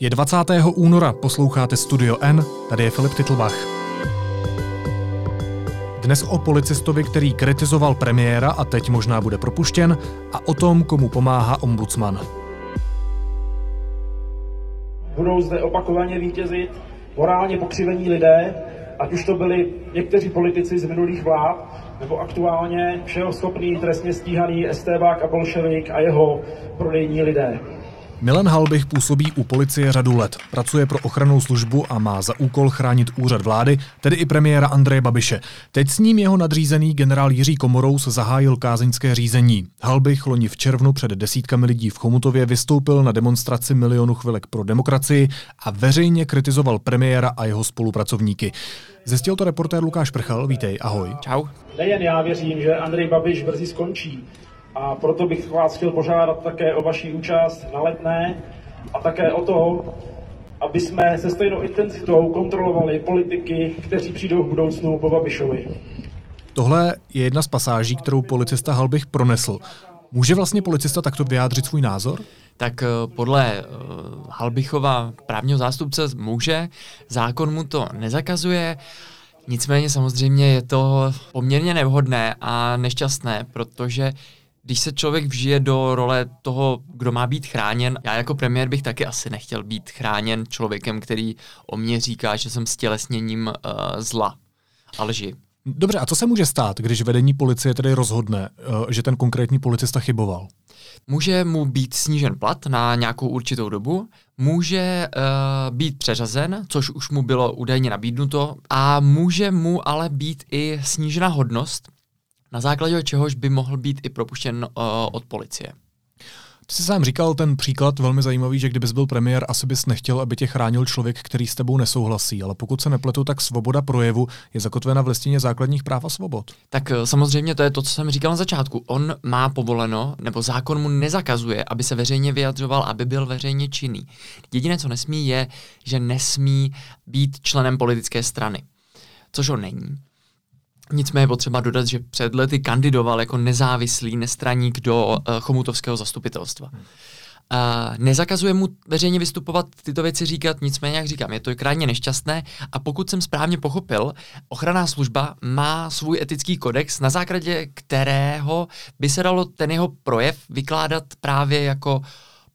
Je 20. února, posloucháte Studio N, tady je Filip Titlbach. Dnes o policistovi, který kritizoval premiéra a teď možná bude propuštěn, a o tom, komu pomáhá ombudsman. Budou zde opakovaně vítězit morálně pokřivení lidé, ať už to byli někteří politici z minulých vlád, nebo aktuálně všeho schopný trestně stíhaný Estébák a Bolševik a jeho prodejní lidé. Milan Halbich působí u policie řadu let, pracuje pro ochranou službu a má za úkol chránit úřad vlády, tedy i premiéra Andreje Babiše. Teď s ním jeho nadřízený generál Jiří Komorous zahájil kázeňské řízení. Halbich loni v červnu před desítkami lidí v Chomutově vystoupil na demonstraci milionu chvilek pro demokracii a veřejně kritizoval premiéra a jeho spolupracovníky. Zjistil to reportér Lukáš Prchal. Vítej, ahoj. Čau. Nejen já věřím, že Andrej Babiš brzy skončí, a proto bych vás chtěl požádat také o vaši účast na letné a také o to, aby jsme se stejnou intenzitou kontrolovali politiky, kteří přijdou v budoucnu po Babišovi. Tohle je jedna z pasáží, kterou policista Halbich pronesl. Může vlastně policista takto vyjádřit svůj názor? Tak eh, podle uh, Halbichova právního zástupce může, zákon mu to nezakazuje. Nicméně samozřejmě je to poměrně nevhodné a nešťastné, protože když se člověk vžije do role toho, kdo má být chráněn, já jako premiér bych taky asi nechtěl být chráněn člověkem, který o mě říká, že jsem stělesněním uh, zla a lži. Dobře, a co se může stát, když vedení policie tedy rozhodne, uh, že ten konkrétní policista chyboval? Může mu být snížen plat na nějakou určitou dobu, může uh, být přeřazen, což už mu bylo údajně nabídnuto, a může mu ale být i snížena hodnost, na základě čehož by mohl být i propuštěn uh, od policie. Ty jsi sám říkal ten příklad velmi zajímavý, že kdybys byl premiér, asi bys nechtěl, aby tě chránil člověk, který s tebou nesouhlasí. Ale pokud se nepletu, tak svoboda projevu je zakotvena v listině základních práv a svobod. Tak eh, samozřejmě to je to, co jsem říkal na začátku. On má povoleno, nebo zákon mu nezakazuje, aby se veřejně vyjadřoval, aby byl veřejně činný. Jediné, co nesmí, je, že nesmí být členem politické strany. Což on není. Nicméně je potřeba dodat, že před lety kandidoval jako nezávislý nestraník do uh, chomutovského zastupitelstva. Uh, nezakazuje mu veřejně vystupovat, tyto věci říkat, nicméně, jak říkám, je to krajně nešťastné a pokud jsem správně pochopil, ochranná služba má svůj etický kodex, na základě kterého by se dalo ten jeho projev vykládat právě jako uh,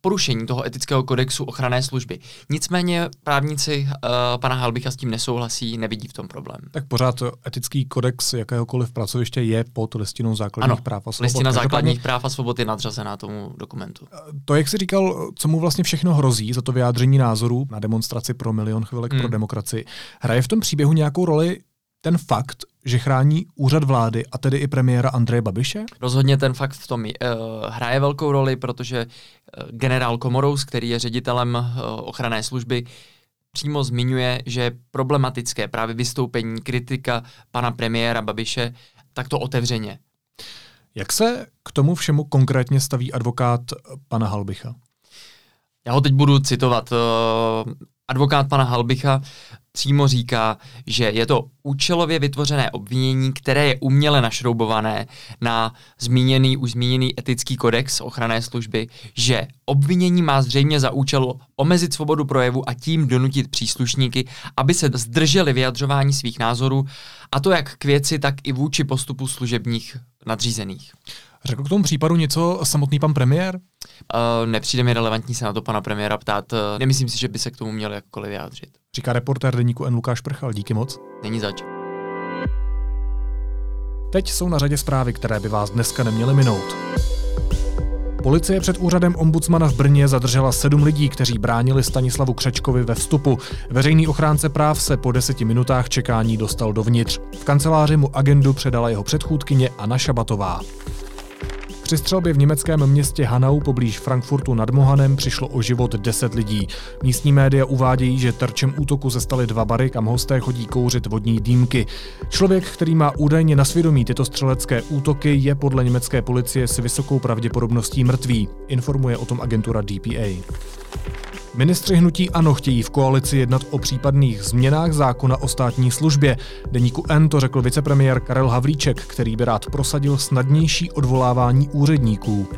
porušení toho etického kodexu ochranné služby. Nicméně právníci uh, pana Halbicha s tím nesouhlasí, nevidí v tom problém. Tak pořád etický kodex jakéhokoliv pracoviště je pod listinou základních ano, práv a svobod. Listina základních práv a svobod je nadřazená tomu dokumentu. Eh, to, jak jsi říkal, co mu vlastně všechno hrozí za to vyjádření názorů na demonstraci pro milion chvilek hmm. pro demokracii, hraje v tom příběhu nějakou roli ten fakt, že chrání úřad vlády a tedy i premiéra Andreje Babiše? Rozhodně ten fakt v tom uh, hraje velkou roli, protože uh, generál Komorous, který je ředitelem uh, ochranné služby, přímo zmiňuje, že je problematické právě vystoupení kritika pana premiéra Babiše takto otevřeně. Jak se k tomu všemu konkrétně staví advokát pana Halbicha? Já ho teď budu citovat. Advokát pana Halbicha přímo říká, že je to účelově vytvořené obvinění, které je uměle našroubované na zmíněný, už zmíněný etický kodex ochranné služby, že obvinění má zřejmě za účel omezit svobodu projevu a tím donutit příslušníky, aby se zdrželi vyjadřování svých názorů, a to jak k věci, tak i vůči postupu služebních nadřízených. Řekl k tomu případu něco samotný pan premiér? Uh, nepřijde mi relevantní se na to pana premiéra ptát. Uh, nemyslím si, že by se k tomu měl jakkoliv vyjádřit. Říká reportér deníku N. Lukáš Prchal. Díky moc. Není zač. Teď jsou na řadě zprávy, které by vás dneska neměly minout. Policie před úřadem ombudsmana v Brně zadržela sedm lidí, kteří bránili Stanislavu Křečkovi ve vstupu. Veřejný ochránce práv se po deseti minutách čekání dostal dovnitř. V kanceláři mu agendu předala jeho předchůdkyně Anna Šabatová. Při střelbě v německém městě Hanau poblíž Frankfurtu nad Mohanem přišlo o život 10 lidí. Místní média uvádějí, že terčem útoku se staly dva bary, kam hosté chodí kouřit vodní dýmky. Člověk, který má údajně na svědomí tyto střelecké útoky, je podle německé policie s vysokou pravděpodobností mrtvý, informuje o tom agentura DPA. Ministři hnutí ANO chtějí v koalici jednat o případných změnách zákona o státní službě. Deníku N to řekl vicepremiér Karel Havlíček, který by rád prosadil snadnější odvolávání úředníků.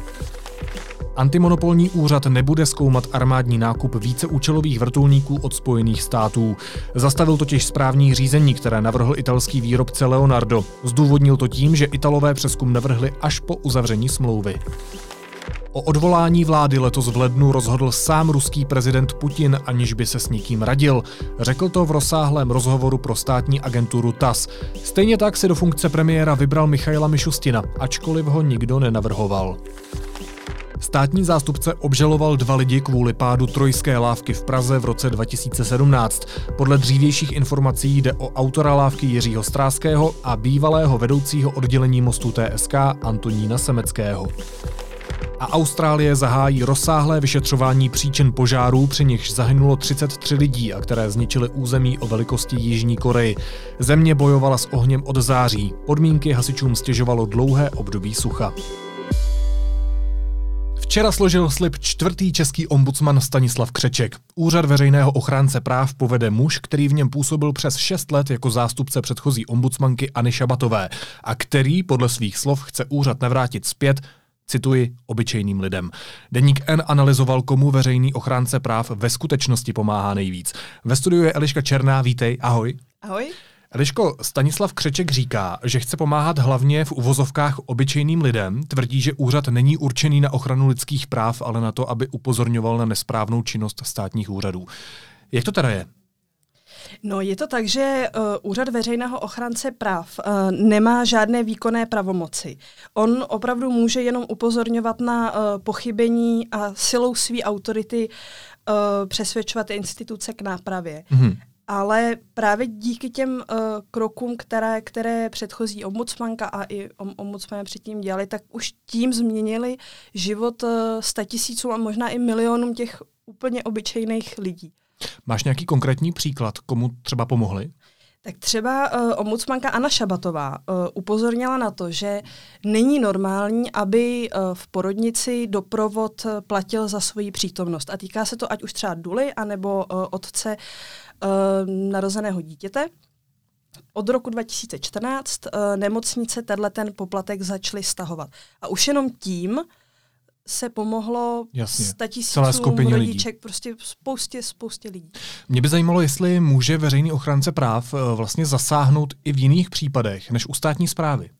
Antimonopolní úřad nebude zkoumat armádní nákup víceúčelových vrtulníků od Spojených států. Zastavil totiž správní řízení, které navrhl italský výrobce Leonardo. Zdůvodnil to tím, že Italové přeskum navrhli až po uzavření smlouvy. O odvolání vlády letos v lednu rozhodl sám ruský prezident Putin, aniž by se s nikým radil. Řekl to v rozsáhlém rozhovoru pro státní agenturu TAS. Stejně tak si do funkce premiéra vybral Michaila Mišustina, ačkoliv ho nikdo nenavrhoval. Státní zástupce obžaloval dva lidi kvůli pádu trojské lávky v Praze v roce 2017. Podle dřívějších informací jde o autora lávky Jiřího Stráského a bývalého vedoucího oddělení mostu TSK Antonína Semeckého a Austrálie zahájí rozsáhlé vyšetřování příčin požárů, při nichž zahynulo 33 lidí a které zničily území o velikosti Jižní Koreji. Země bojovala s ohněm od září. Podmínky hasičům stěžovalo dlouhé období sucha. Včera složil slib čtvrtý český ombudsman Stanislav Křeček. Úřad veřejného ochránce práv povede muž, který v něm působil přes 6 let jako zástupce předchozí ombudsmanky Anny Šabatové a který podle svých slov chce úřad navrátit zpět Cituji obyčejným lidem. Deník N analyzoval, komu veřejný ochránce práv ve skutečnosti pomáhá nejvíc. Ve studiu je Eliška Černá, vítej, ahoj. Ahoj. Eliško, Stanislav Křeček říká, že chce pomáhat hlavně v uvozovkách obyčejným lidem, tvrdí, že úřad není určený na ochranu lidských práv, ale na to, aby upozorňoval na nesprávnou činnost státních úřadů. Jak to teda je? No, je to tak, že uh, Úřad veřejného ochránce práv uh, nemá žádné výkonné pravomoci. On opravdu může jenom upozorňovat na uh, pochybení a silou své autority uh, přesvědčovat instituce k nápravě. Mm-hmm. Ale právě díky těm uh, krokům, které, které předchozí ombudsmanka a i om, ombudsmané předtím dělali, tak už tím změnili život uh, statisíců a možná i milionům těch úplně obyčejných lidí. Máš nějaký konkrétní příklad, komu třeba pomohli? Tak třeba uh, ombudsmanka Anna Šabatová uh, upozornila na to, že není normální, aby uh, v porodnici doprovod platil za svoji přítomnost. A týká se to ať už třeba duly, anebo uh, otce uh, narozeného dítěte. Od roku 2014 uh, nemocnice tenhle ten poplatek začaly stahovat. A už jenom tím se pomohlo statisícům rodiček, lidí. prostě spoustě, spoustě lidí. Mě by zajímalo, jestli může veřejný ochránce práv eh, vlastně zasáhnout i v jiných případech než u státní zprávy.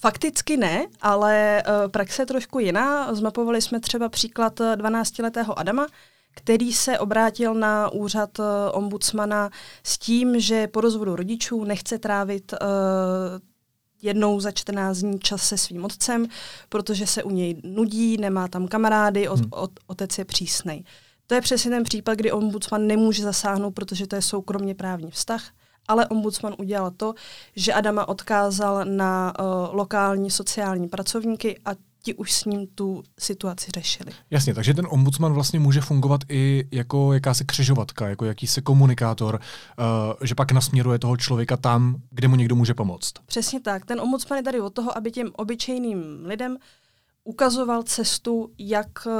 Fakticky ne, ale uh, praxe je trošku jiná. Zmapovali jsme třeba příklad 12-letého eh, Adama, který se obrátil na úřad ombudsmana s tím, že po rozvodu rodičů nechce trávit jednou za 14 dní čas se svým otcem, protože se u něj nudí, nemá tam kamarády, ot, hmm. ot, otec je přísnej. To je přesně ten případ, kdy ombudsman nemůže zasáhnout, protože to je soukromně právní vztah, ale ombudsman udělal to, že Adama odkázal na uh, lokální sociální pracovníky a ti už s ním tu situaci řešili. Jasně, takže ten ombudsman vlastně může fungovat i jako jakási křižovatka, jako jakýsi komunikátor, uh, že pak nasměruje toho člověka tam, kde mu někdo může pomoct. Přesně tak. Ten ombudsman je tady od toho, aby těm obyčejným lidem ukazoval cestu, jak uh,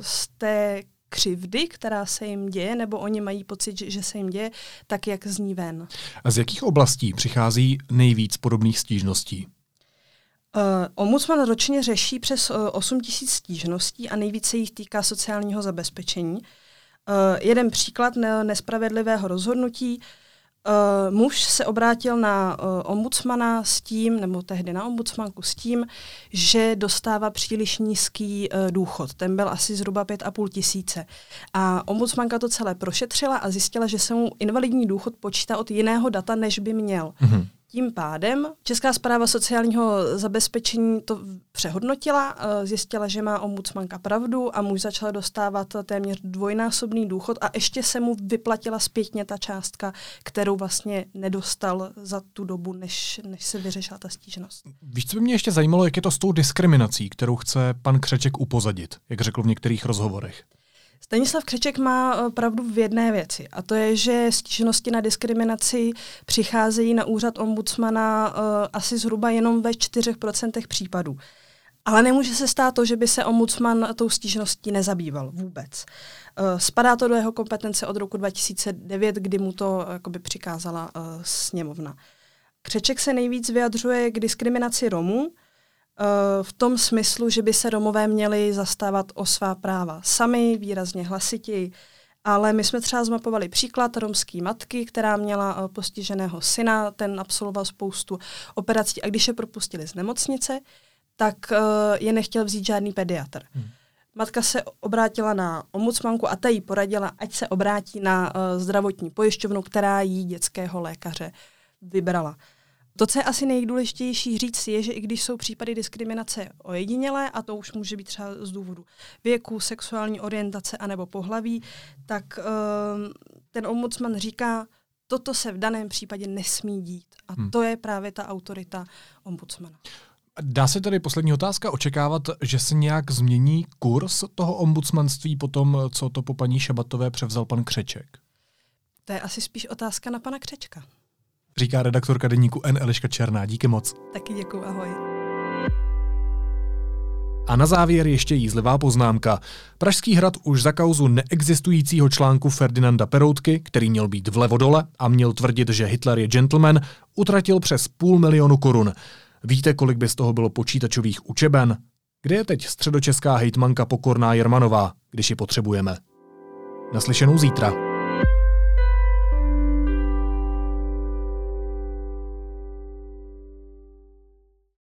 z té křivdy, která se jim děje, nebo oni mají pocit, že se jim děje, tak jak zní ven. A z jakých oblastí přichází nejvíc podobných stížností? Uh, ombudsman ročně řeší přes uh, 8 tisíc stížností a nejvíce jich týká sociálního zabezpečení. Uh, jeden příklad ne- nespravedlivého rozhodnutí. Muž se obrátil na ombudsmana s tím, nebo tehdy na ombudsmanku s tím, že dostává příliš nízký důchod. Ten byl asi zhruba 5,5 tisíce. A ombudsmanka to celé prošetřila a zjistila, že se mu invalidní důchod počítá od jiného data, než by měl. Mm-hmm. Tím pádem Česká zpráva sociálního zabezpečení to přehodnotila, eh, zjistila, že má ombudsmanka pravdu a muž začal dostávat téměř dvojnásobný důchod a ještě se mu vyplatila zpětně ta částka, kterou vlastně nedostal za tu dobu, než, než se vyřešila ta stížnost. Víš, co by mě ještě zajímalo, jak je to s tou diskriminací, kterou chce pan Křeček upozadit, jak řekl v některých rozhovorech? Stanislav Křeček má eh, pravdu v jedné věci a to je, že stížnosti na diskriminaci přicházejí na úřad ombudsmana uh, asi zhruba jenom ve 4% případů. Ale nemůže se stát to, že by se ombudsman tou stížností nezabýval vůbec. Uh, spadá to do jeho kompetence od roku 2009, kdy mu to jakoby přikázala sněmovna. Křeček se nejvíc vyjadřuje k diskriminaci Romů, v tom smyslu, že by se Romové měli zastávat o svá práva sami, výrazně hlasitěji, ale my jsme třeba zmapovali příklad romské matky, která měla eh, postiženého syna, ten absolvoval spoustu operací a když je propustili z nemocnice, tak uh, je nechtěl vzít žádný pediatr. Hmm. Matka se obrátila na ombudsmanku a ta jí poradila, ať se obrátí na zdravotní pojišťovnu, která jí dětského lékaře vybrala. To, co je asi nejdůležitější říct, je, že i když jsou případy diskriminace ojedinělé, a to už může být třeba z důvodu věku, sexuální orientace anebo pohlaví, tak uh, ten ombudsman říká, toto se v daném případě nesmí dít. A hmm. to je právě ta autorita ombudsmana. Dá se tedy poslední otázka očekávat, že se nějak změní kurz toho ombudsmanství po tom, co to po paní Šabatové převzal pan Křeček? To je asi spíš otázka na pana Křečka. Říká redaktorka deníku N. Eliška Černá. Díky moc. Taky děkuji, ahoj. A na závěr ještě jízlivá poznámka. Pražský hrad už za kauzu neexistujícího článku Ferdinanda Peroutky, který měl být vlevodole a měl tvrdit, že Hitler je gentleman, utratil přes půl milionu korun. Víte, kolik by z toho bylo počítačových učeben? Kde je teď středočeská hejtmanka Pokorná Jermanová, když ji potřebujeme? Naslyšenou zítra.